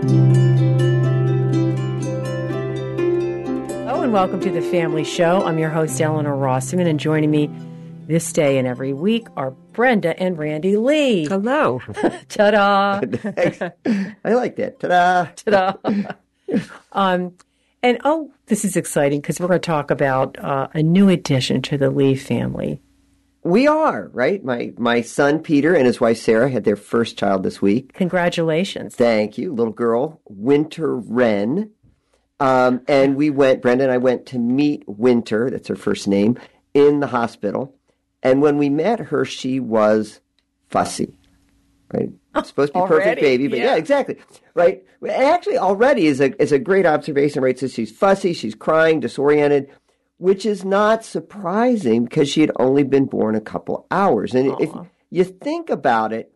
Hello and welcome to the Family Show. I'm your host, Eleanor Rossman, and joining me this day and every week are Brenda and Randy Lee. Hello. Ta-da! I like that. Ta-da! Ta-da! um, and oh, this is exciting because we're going to talk about uh, a new addition to the Lee family. We are right. My my son Peter and his wife Sarah had their first child this week. Congratulations! Thank you, little girl Winter Wren. Um, and we went. Brenda and I went to meet Winter. That's her first name in the hospital. And when we met her, she was fussy. Right, supposed to be a perfect baby, but yeah. Yeah. exactly. Right. Actually, already is a is a great observation. Right. So she's fussy. She's crying, disoriented. Which is not surprising because she had only been born a couple hours. And if you think about it,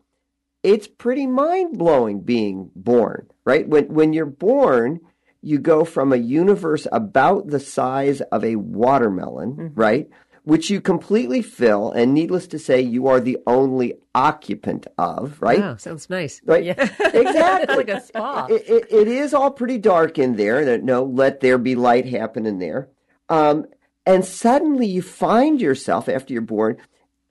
it's pretty mind blowing being born, right? When when you're born, you go from a universe about the size of a watermelon, right? Which you completely fill, and needless to say, you are the only occupant of, right? Wow, sounds nice. Right? Yeah. Exactly. Like a spa. It, it, it is all pretty dark in there. That no, let there be light happen in there. Um, and suddenly you find yourself after you're born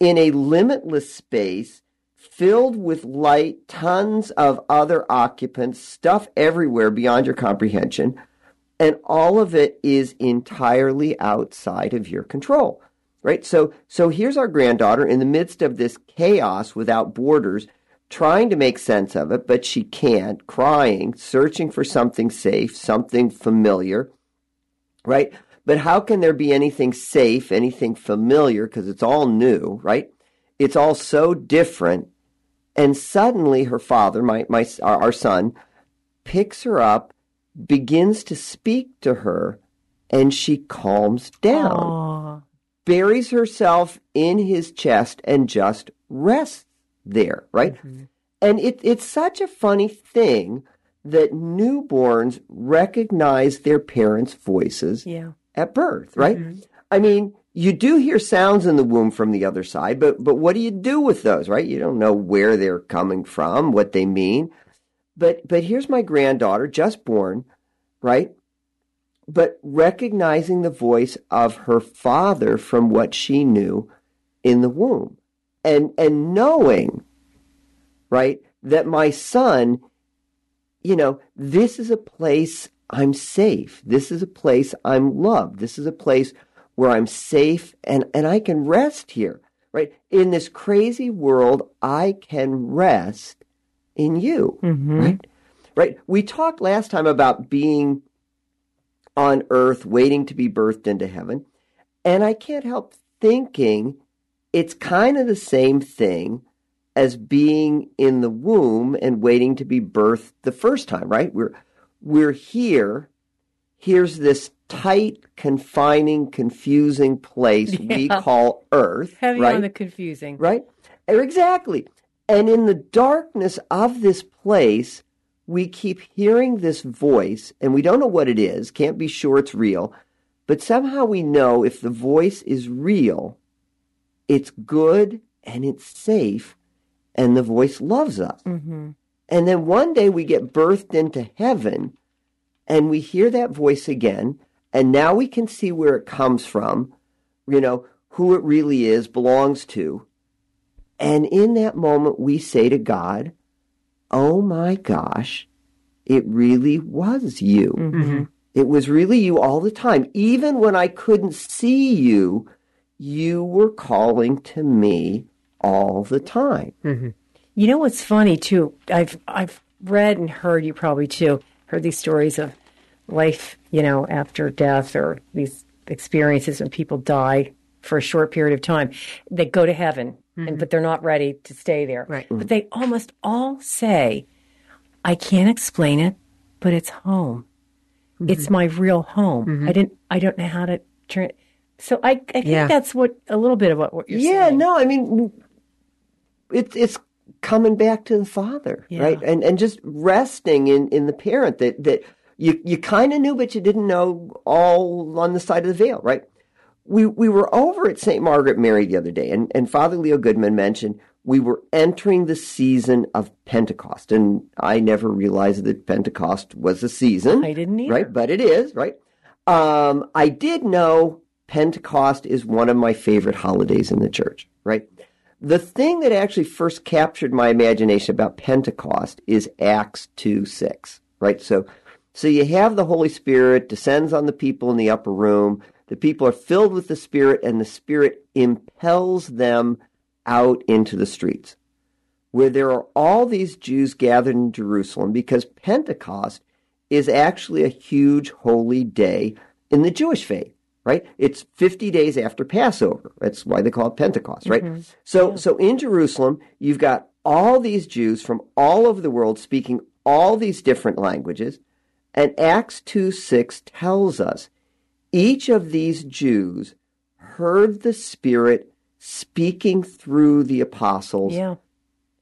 in a limitless space filled with light, tons of other occupants, stuff everywhere beyond your comprehension. And all of it is entirely outside of your control. Right? So so here's our granddaughter in the midst of this chaos without borders, trying to make sense of it, but she can't, crying, searching for something safe, something familiar. Right? But how can there be anything safe, anything familiar because it's all new, right? It's all so different. And suddenly her father, my my our our son, picks her up, begins to speak to her, and she calms down Aw. buries herself in his chest and just rests there, right? Mm-hmm. And it, it's such a funny thing that newborns recognize their parents' voices Yeah. At birth, right? Mm-hmm. I mean, you do hear sounds in the womb from the other side, but but what do you do with those, right? You don't know where they're coming from, what they mean. But but here's my granddaughter, just born, right? But recognizing the voice of her father from what she knew in the womb. And and knowing, right, that my son, you know, this is a place I'm safe. This is a place I'm loved. This is a place where I'm safe and, and I can rest here, right? In this crazy world, I can rest in you, mm-hmm. right? Right. We talked last time about being on earth, waiting to be birthed into heaven. And I can't help thinking it's kind of the same thing as being in the womb and waiting to be birthed the first time, right? We're we're here. Here's this tight, confining, confusing place we call Earth, Heavy right? on the confusing. right? Exactly. And in the darkness of this place, we keep hearing this voice, and we don't know what it is, can't be sure it's real, but somehow we know if the voice is real, it's good and it's safe, and the voice loves us. Mm-hmm. And then one day we get birthed into heaven and we hear that voice again. And now we can see where it comes from, you know, who it really is, belongs to. And in that moment, we say to God, Oh my gosh, it really was you. Mm-hmm. It was really you all the time. Even when I couldn't see you, you were calling to me all the time. You know what's funny too? I've I've read and heard you probably too heard these stories of life, you know, after death or these experiences when people die for a short period of time. They go to heaven, and mm-hmm. but they're not ready to stay there. Right. But they almost all say, "I can't explain it, but it's home. Mm-hmm. It's my real home. Mm-hmm. I didn't. I don't know how to turn." So I, I think Yeah. that's what a little bit of what, what you're yeah, saying. Yeah, no, I mean, it's it's coming back to the father, Yeah. right? And and just resting in in the parent that that you you kind of knew, but you didn't know all on the side of the veil, right? We we were over at St. Margaret Mary the other day, and and Father Leo Goodman mentioned we were entering the season of Pentecost. And I never realized that Pentecost was a season. I didn't either. Right, but it is, right? Um, I did know Pentecost is one of my favorite holidays in the church, right? The thing that actually first captured my imagination about Pentecost is Acts 2 6, right? So, so you have the Holy Spirit descends on the people in the upper room. The people are filled with the Spirit, and the Spirit impels them out into the streets, where there are all these Jews gathered in Jerusalem because Pentecost is actually a huge holy day in the Jewish faith right? It's 50 days after Passover. That's why they call it Pentecost, right? Mm-hmm. So, yeah. so in Jerusalem, you've got all these Jews from all over the world speaking all these different languages. And Acts 2 6 tells us each of these Jews heard the Spirit speaking through the apostles yeah.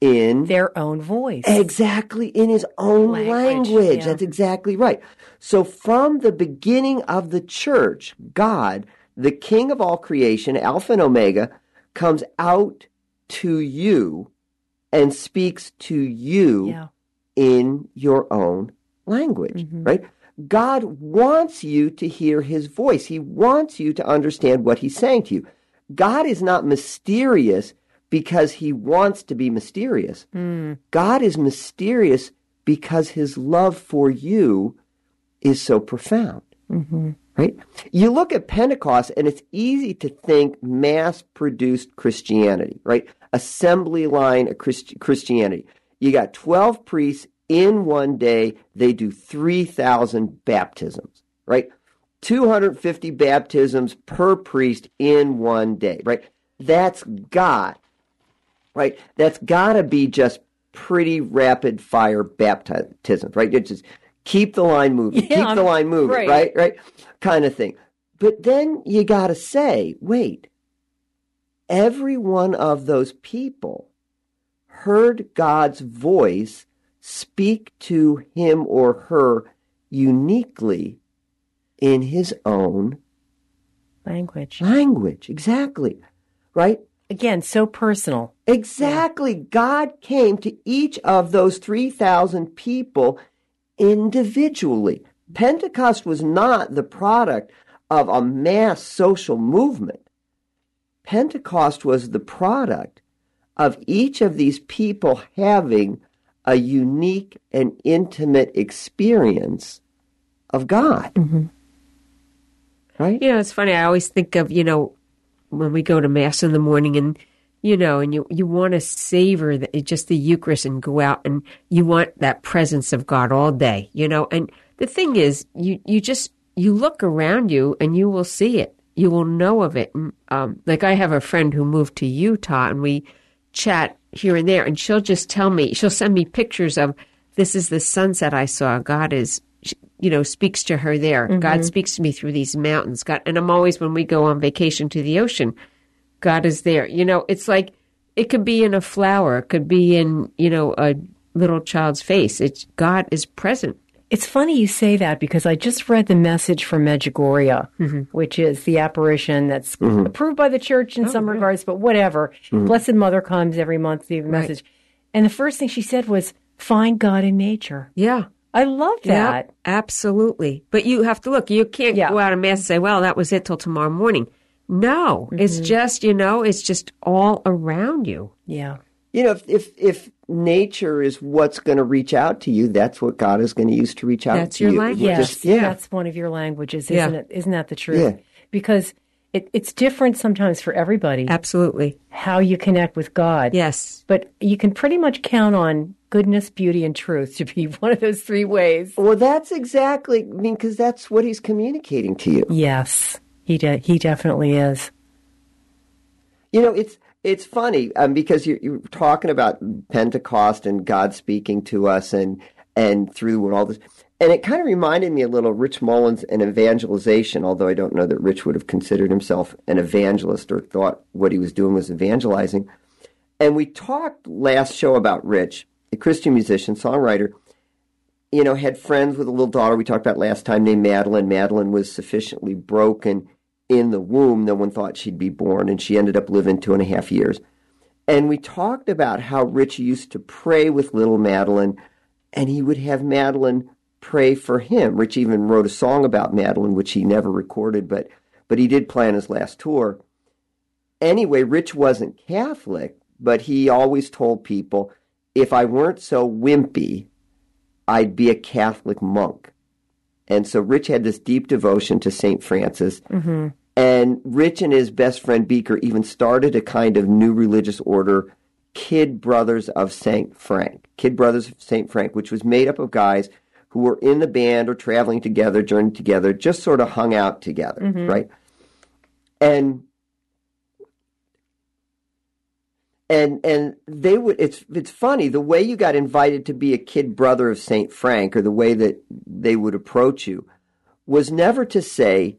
In their own voice. Exactly, in his own language. language. Yeah. That's exactly right. So from the beginning of the church, God, the King of all creation, Alpha and Omega, comes out to you and speaks to you yeah. in your own language, mm-hmm. right? God wants you to hear his voice. He wants you to understand what he's saying to you. God is not mysterious because he wants to be mysterious. Mm. God is mysterious because his love for you is so profound. Mm-hmm. Right? You look at Pentecost and it's easy to think mass produced Christianity, right? Assembly line Christ- Christianity. You got 12 priests in one day, they do 3,000 baptisms, right? 250 baptisms per priest in one day, right? That's God, right? That's got to be just pretty rapid fire baptisms, right? It's just keep the line moving, yeah, keep the line moving, right. right? Right? Kind of thing. But then you got to say, wait, every one of those people heard God's voice speak to him or her uniquely in his own language. Language, exactly. Right? Again, so personal. Exactly. Yeah. God came to each of those 3,000 people individually. Pentecost was not the product of a mass social movement. Pentecost was the product of each of these people having a unique and intimate experience of God. Mm-hmm. Right? You know, it's funny. I always think of, you know, when we go to Mass in the morning and, you know, and you, you want to savor the, just the Eucharist and go out and you want that presence of God all day, you know. And the thing is, you, you just, you look around you and you will see it. You will know of it. And, um, like I have a friend who moved to Utah and we chat here and there and she'll just tell me, she'll send me pictures of this is the sunset I saw. God is you know, speaks to her there. Mm-hmm. God speaks to me through these mountains. God, and I'm always when we go on vacation to the ocean, God is there. You know, it's like it could be in a flower, it could be in you know a little child's face. It's God is present. It's funny you say that because I just read the message from Medjugorje, mm-hmm. which is the apparition that's mm-hmm. approved by the church in oh, some regards, but whatever. Mm-hmm. Blessed Mother comes every month to the message. Right. And the first thing she said was, find God in nature. Yeah. I love that. Yep, absolutely. But you have to look. You can't yeah. go out and mass and say, well, that was it till tomorrow morning. No, mm-hmm. it's just, you know, it's just all around you. Yeah. You know, if, if, if nature is what's going to reach out to you, that's what God is going to use to reach out that's to you. That's your language. Yes, just, yeah. That's one of your languages, isn't yeah. it? Isn't that the truth? Yeah. Because it, it's different sometimes for everybody. Absolutely. How you connect with God. Yes. But you can pretty much count on goodness, beauty, and truth to be one of those three ways. Well, that's exactly, I mean, because that's what he's communicating to you. Yes, he de- he definitely is. You know, it's it's funny um, because you're, you're talking about Pentecost and God speaking to us and and through all this. And it kind of reminded me a little of Rich Mullins and evangelization, although I don't know that Rich would have considered himself an evangelist or thought what he was doing was evangelizing. And we talked last show about Rich, a Christian musician, songwriter, you know, had friends with a little daughter we talked about last time named Madeline. Madeline was sufficiently broken in the womb, no one thought she'd be born, and she ended up living two and a half years. And we talked about how Rich used to pray with little Madeline, and he would have Madeline pray for him. Rich even wrote a song about Madeline, which he never recorded, but but he did play on his last tour. Anyway, Rich wasn't Catholic, but he always told people, if I weren't so wimpy, I'd be a Catholic monk. And so Rich had this deep devotion to St. Francis. Mm-hmm. And Rich and his best friend Beaker even started a kind of new religious order, Kid Brothers of St. Frank. Kid Brothers of St. Frank, which was made up of guys who were in the band or traveling together, journeying together, just sort of hung out together, Mhm. right? And and and they would it's it's funny the way you got invited to be a kid brother of St. Frank or the way that they would approach you was never to say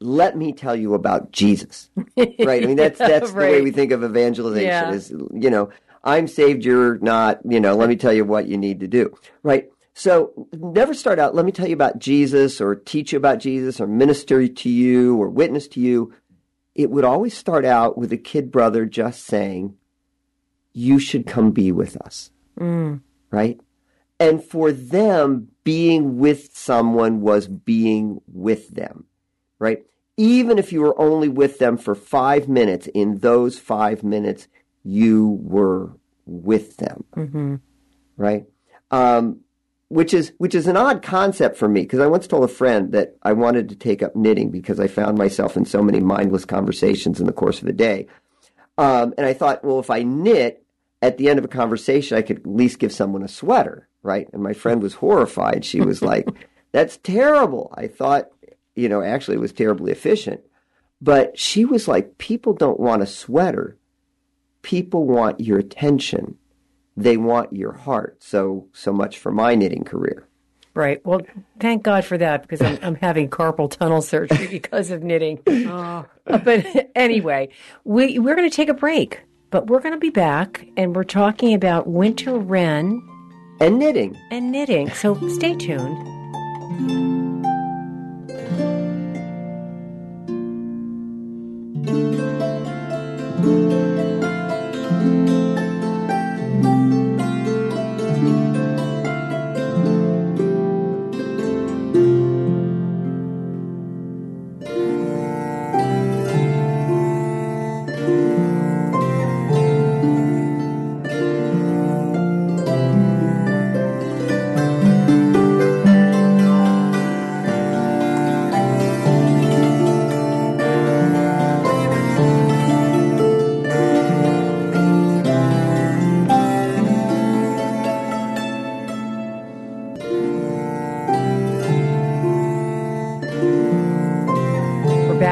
let me tell you about Jesus. Right? I mean that's that's the way we think of evangelization Yeah. is you know, I'm saved, you're not, you know, let me tell you what you need to do. Right? So never start out, let me tell you about Jesus or teach you about Jesus or minister to you or witness to you. It would always start out with a kid brother just saying, you should come be with us. Mm. Right? And for them, being with someone was being with them. Right? Even if you were only with them for five minutes, in those five minutes, you were with them hmm right? Um, which is which is an odd concept for me because I once told a friend that I wanted to take up knitting because I found myself in so many mindless conversations in the course of a day, um, and I thought, well, if I knit at the end of a conversation, I could at least give someone a sweater, right? And my friend was horrified. She was like, "That's terrible." I thought, you know, actually, it was terribly efficient, but she was like, "People don't want a sweater." People want your attention they want your heart. So so much for my knitting career. Right. Well, thank God for that because I'm, I'm having carpal tunnel surgery because of knitting. Oh, But anyway, we we're going to take a break, but we're going to be back and we're talking about winter wren And knitting. and knitting. So stay tuned.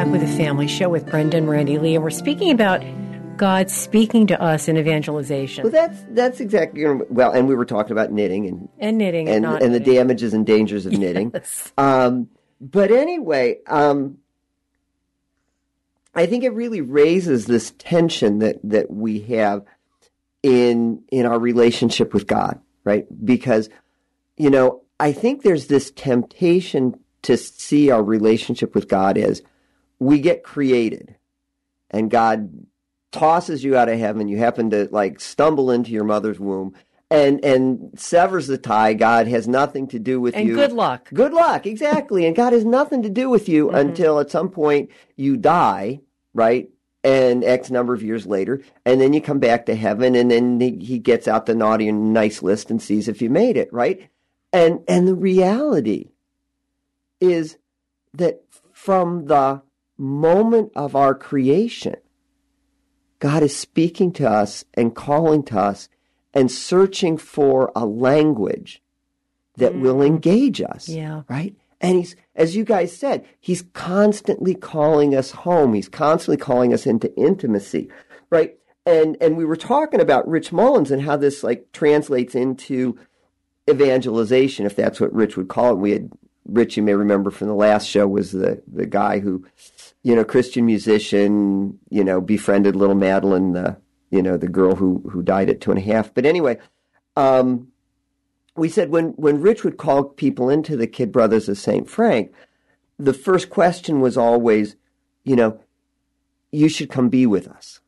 Back with a family show with Brenda and Randy Lee, and we're speaking about God speaking to us in evangelization Well, that's that's exactly well. And we were talking about knitting and and knitting and and the damages and dangers of knitting. Yes. Um, but anyway, um, I think it really raises this tension that that we have in in our relationship with God, right? Because you know, I think there's this temptation to see our relationship with God as we get created and God tosses you out of heaven. You happen to like stumble into your mother's womb and and severs the tie. God has nothing to do with And you. good luck. Good luck, exactly. And God has nothing to do with you mm-hmm. until at some point you die, right? And X number of years later, and then you come back to heaven, and then he, he gets out the naughty and nice list and sees if you made it, right? And and the reality is that from the moment of our creation, God is speaking to us and calling to us and searching for a language that will mm. engage us. Yeah. Right? And he's, as you guys said, he's constantly calling us home. He's constantly calling us into intimacy. Right? And, and we were talking about Rich Mullins and how this like translates into evangelization, if that's what Rich would call it. We had Rich, you may remember from the last show, was the, the guy who, you know, Christian musician, you know, befriended little Madeline, the, you know, the girl who, who died at two and a half. But anyway, um, we said when, when Rich would call people into the Kid Brothers of St. Frank, the first question was always, you know, you should come be with us.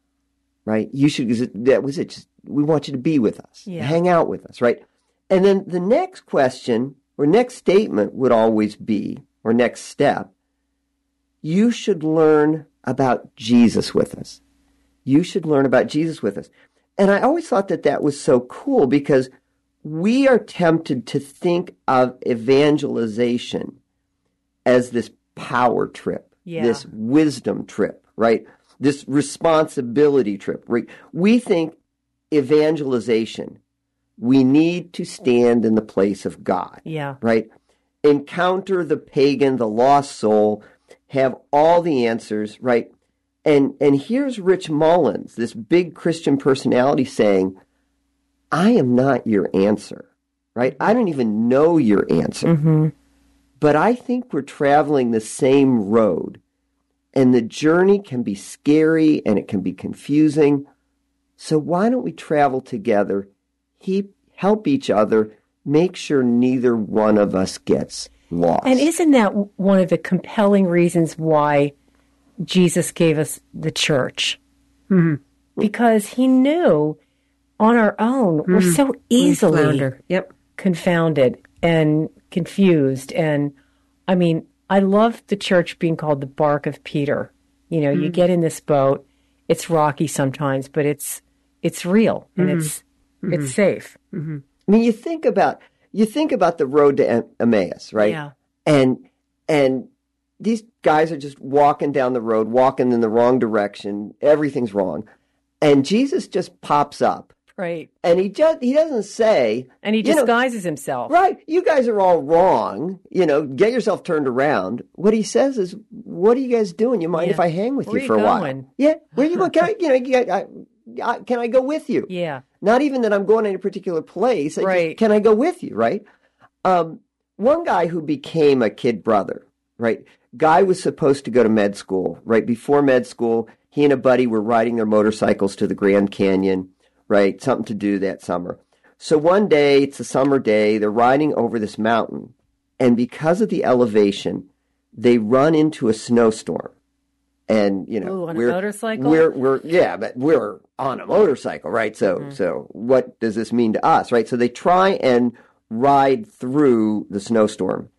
right? You should, that was it. Just, we want you to be with us, Yeah. hang out with us, right? And then the next question or next statement would always be, or next step, you should learn about Jesus with us. You should learn about Jesus with us. And I always thought that that was so cool because we are tempted to think of evangelization as this power trip, Yeah. this wisdom trip, right? This responsibility trip, right? We think evangelization, we need to stand in the place of God Yeah. right? Encounter the pagan, the lost soul, have all the answers, right? And and here's Rich Mullins, this big Christian personality saying, I am not your answer, right? I don't even know your answer. Mm-hmm. But I think we're traveling the same road. And the journey can be scary and it can be confusing. So why don't we travel together, he, help each other, make sure neither one of us gets lost? And isn't that one of the compelling reasons why Jesus gave us the church? Mm-hmm. Because he knew on our own we're mm-hmm. so easily Flounder. Yep. confounded and confused. And I mean, I love the church being called the bark of Peter. You know, you mm-hmm. get in this boat, it's rocky sometimes, but it's it's real and it's it's safe. I mean, you think about you think about the road to Emmaus, right? Yeah. And and these guys are just walking down the road, walking in the wrong direction. Everything's wrong, and Jesus just pops up, Right. and he just he doesn't say, And he you know, disguises himself. right, you guys are all wrong. You know, get yourself turned around. What he says is, "What are you guys doing? You mind Yeah. if I hang with you you for a while? Yeah, where you going? Can I, you know, I, can I go with you? Yeah. Not even that I'm going to a particular place. I just- Right. can I go with you? Right. Um, one guy who became a kid brother, right? Guy was supposed to go to med school, right? Before med school, he and a buddy were riding their motorcycles to the Grand Canyon, right? Something to do that summer. So one day, it's a summer day, they're riding over this mountain, and because of the elevation, they run into a snowstorm. And you know, Ooh, on a we're motorcycle? we're we're yeah, but we're on a motorcycle, right? So Mm-hmm. so what does this mean to us, right? So they try and ride through the snowstorm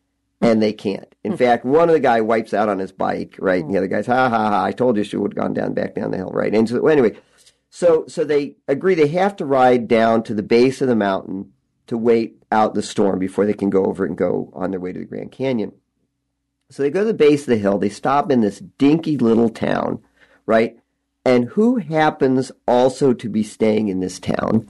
and they can't. In fact, one of the guy wipes out on his bike, right? And the other guy's ha ha ha, I told you she would have gone down back down the hill, right? And so anyway, so so they agree they have to ride down to the base of the mountain to wait out the storm before they can go over and go on their way to the Grand Canyon. So they go to the base of the hill. They stop in this dinky little town, right? And who happens also to be staying in this town?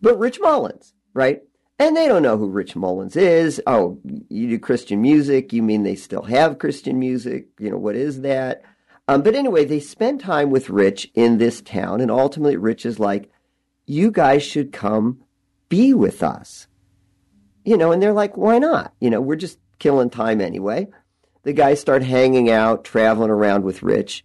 But Rich Mullins, right? And they don't know who Rich Mullins is. Oh, you do Christian music. You mean they still have Christian music? You know, what is that? Um, but anyway, they spend time with Rich in this town. And ultimately, Rich is like, you guys should come be with us. You know, and they're like, why not? You know, we're just killing time anyway the guys start hanging out, traveling around with Rich.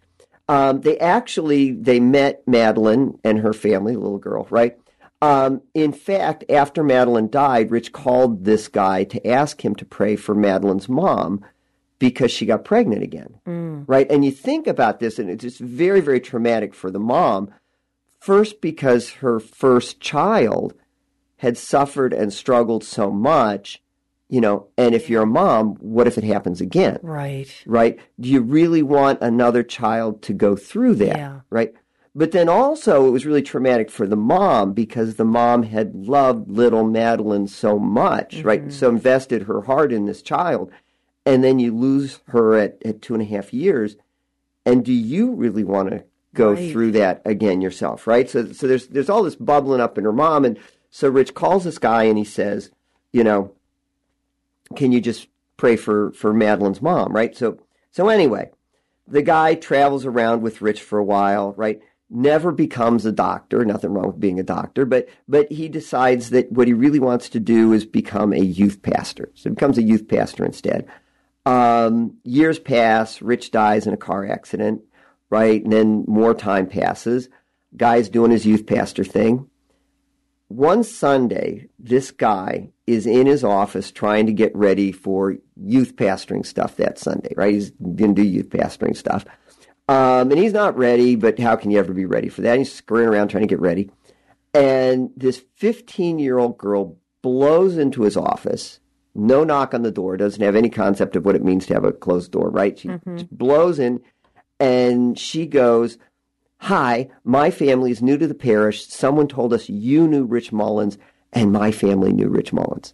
Um, they actually they met Madeline and her family, little girl, right? Um, in fact, after Madeline died, Rich called this guy to ask him to pray for Madeline's mom because she got pregnant again, right? And you think about this, and it's just very, very traumatic for the mom. First, because her first child had suffered and struggled so much, you know, and if you're a mom, what if it happens again? Right. right? Do you really want another child to go through that? Yeah. Right. But then also, it was really traumatic for the mom because the mom had loved little Madeline so much, right? Mm-hmm. So invested her heart in this child. And then you lose her at, at two and a half years. And do you really want to go Right. through that again yourself, right? So, so there's, there's all this bubbling up in her mom. And so Rich calls this guy and he says, you know, can you just pray for for Madeline's mom, right? So so anyway, the guy travels around with Rich for a while, right? Never becomes a doctor. Nothing wrong with being a doctor, but but he decides that what he really wants to do is become a youth pastor. So he becomes a youth pastor instead. Um, years pass. Rich dies in a car accident, right? And then more time passes. Guy's doing his youth pastor thing one Sunday, this guy is in his office trying to get ready for youth pastoring stuff that Sunday, right? He's going to do youth pastoring stuff. Um, and he's not ready, but how can you ever be ready for that? He's scurrying around trying to get ready. And this 15 year old girl blows into his office. No knock on the door, doesn't have any concept of what it means to have a closed door, right? She just blows in and she goes, Hi, my family is new to the parish. Someone told us you knew Rich Mullins, and my family knew Rich Mullins.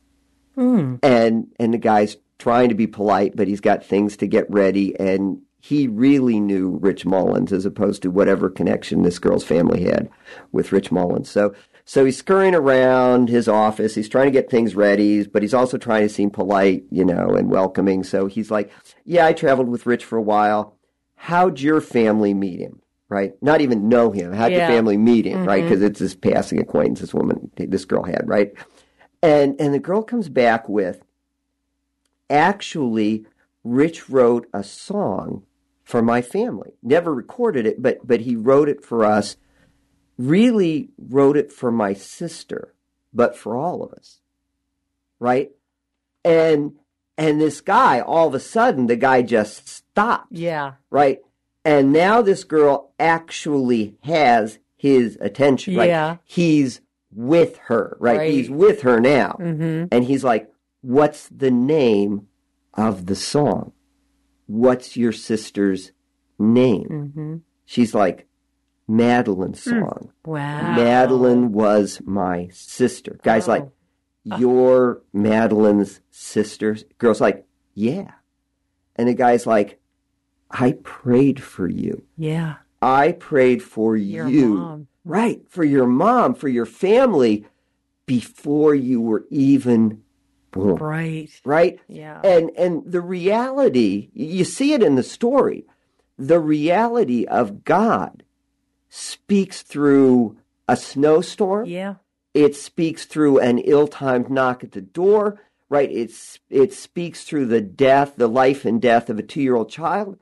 Hmm. And and the guy's trying to be polite, but he's got things to get ready, and he really knew Rich Mullins as opposed to whatever connection this girl's family had with Rich Mullins. So so he's scurrying around his office. He's trying to get things ready, but he's also trying to seem polite, you know, and welcoming. So he's like, "Yeah, I traveled with Rich for a while. How'd your family meet him?" Right? Not even know him. How'd Yeah. your family meet him? Right? Mm-hmm. Because it's this passing acquaintance this woman, this girl had. Right? And and the girl comes back with, actually, Rich wrote a song for my family. Never recorded it, but but he wrote it for us. Really wrote it for my sister, but for all of us. Right? And and this guy, all of a sudden, the guy just stopped Yeah. right? And now this girl actually has his attention? Yeah. He's with her, right? Right. He's with her now. Mm-hmm. And he's like, What's the name of the song? What's your sister's name? Mm-hmm. She's like, Madeline's song. Wow. Madeline was my sister. Guy's Oh. like, You're Madeline's sister? Girl's like, Yeah. And the guy's like, I prayed for you. Yeah. I prayed for Your you. mom. Right. For your mom, for your family before you were even born. Right. Right? Yeah. And and the reality, you see it in the story. The reality of God speaks through a snowstorm. yeah. It speaks through an ill-timed knock at the door, right? It's it speaks through the death, the life and death of a 2-year-old child.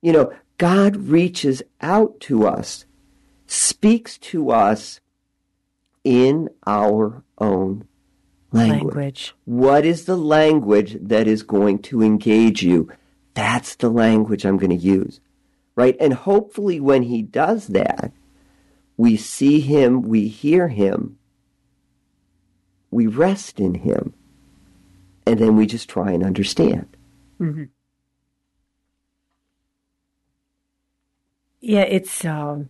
You know, God reaches out to us, speaks to us in our own language. Language. What is the language that is going to engage you? That's the language I'm going to use. Right? And hopefully, when he does that, we see him, we hear him, we rest in him, and then we just try and understand. Mm-hmm. Yeah, it's um,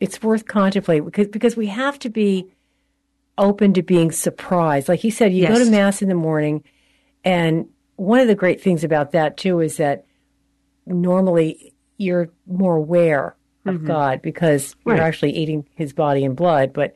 it's worth contemplating because because we have to be open to being surprised. Like you said, you go to mass in the morning, and one of the great things about that too is that normally you're more aware of God because Right. you're actually eating His body and blood. But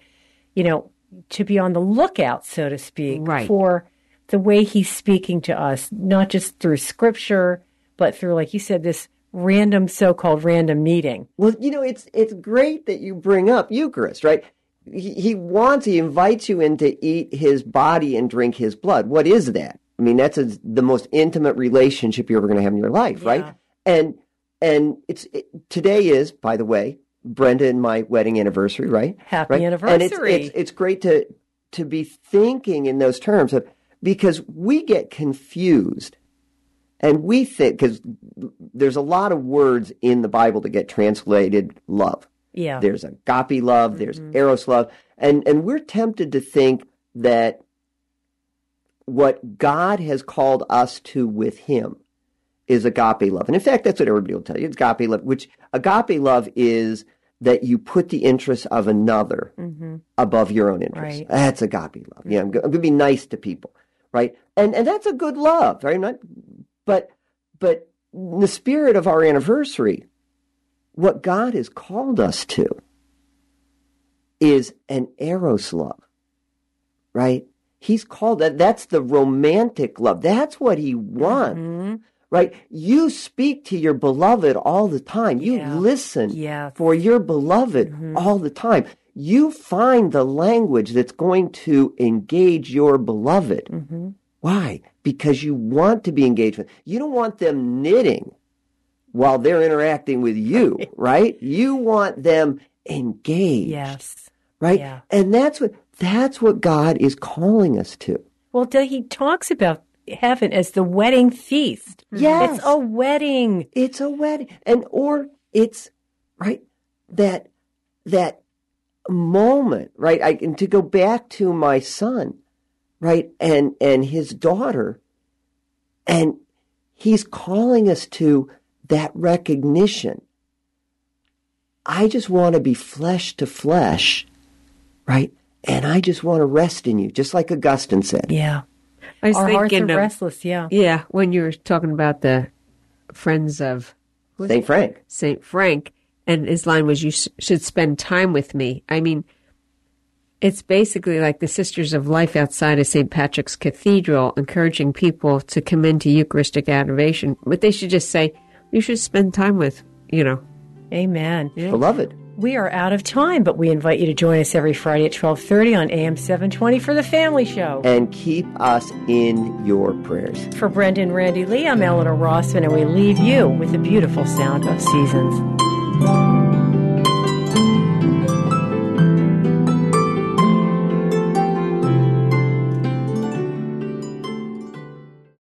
you know, to be on the lookout, so to speak, Right. for the way He's speaking to us, not just through Scripture, but through, like you said, this random so-called random meeting. Well, you know, it's it's great that you bring up Eucharist, right? He, he wants, he invites you in to eat his body and drink his blood. What is that? I mean, that's a, the most intimate relationship you're ever going to have in your life, Yeah. right? And and it's it, today is, by the way, Brenda and my wedding anniversary, right? Happy right? And it's, it's it's great to to be thinking in those terms of because we get confused and we think because there's a lot of words in the Bible that get translated love. Yeah. There's agape love, there's mm-hmm. eros love, and and we're tempted to think that what God has called us to with Him is agape love, and in fact, that's what everybody will tell you. It's agape love, which agape love is that you put the interests of another mm-hmm. above your own interests. Right. That's agape love. Yeah, I'm, mm-hmm. I'm going to be nice to people, right? And and that's a good love, right? Not, but but in the spirit of our anniversary, what God has called us to is an eros love, right? He's called that. That's the romantic love. That's what he wants, Mhm. right? You speak to your beloved all the time. You Yeah. listen Yeah. for your beloved all the time. You find the language that's going to engage your beloved. Mm-hmm. Why? Because you want to be engaged with. You don't want them knitting while they're interacting with you, right? You want them engaged, Yes. right? yeah. And that's what that's what God is calling us to. Well, he talks about heaven as the wedding feast. Hmm. Yes. It's a wedding. It's a wedding, and or it's right? That that moment, right? I and to go back to my son, right? And and his daughter and he's calling us to that recognition. I just want to be flesh to flesh, right? And I just want to rest in you, just like Augustine said. Yeah. I was Our hearts thinking, are of- restless. Yeah. yeah, when you were talking about the friends of St. Frank. Saint Frank, and his line was, "You sh- should spend time with me." I mean, it's basically like the Sisters of Life outside of St. Patrick's Cathedral, encouraging people to come into Eucharistic adoration. But they should just say, "You should spend time with," you know. Amen. Beloved. We are out of time, but we invite you to join us every Friday at 12:30 on AM 720 for the Family Show. And keep us in your prayers. For Brendan Randy Lee, I'm Eleanor Rossman, and we leave you with the beautiful sound of seasons.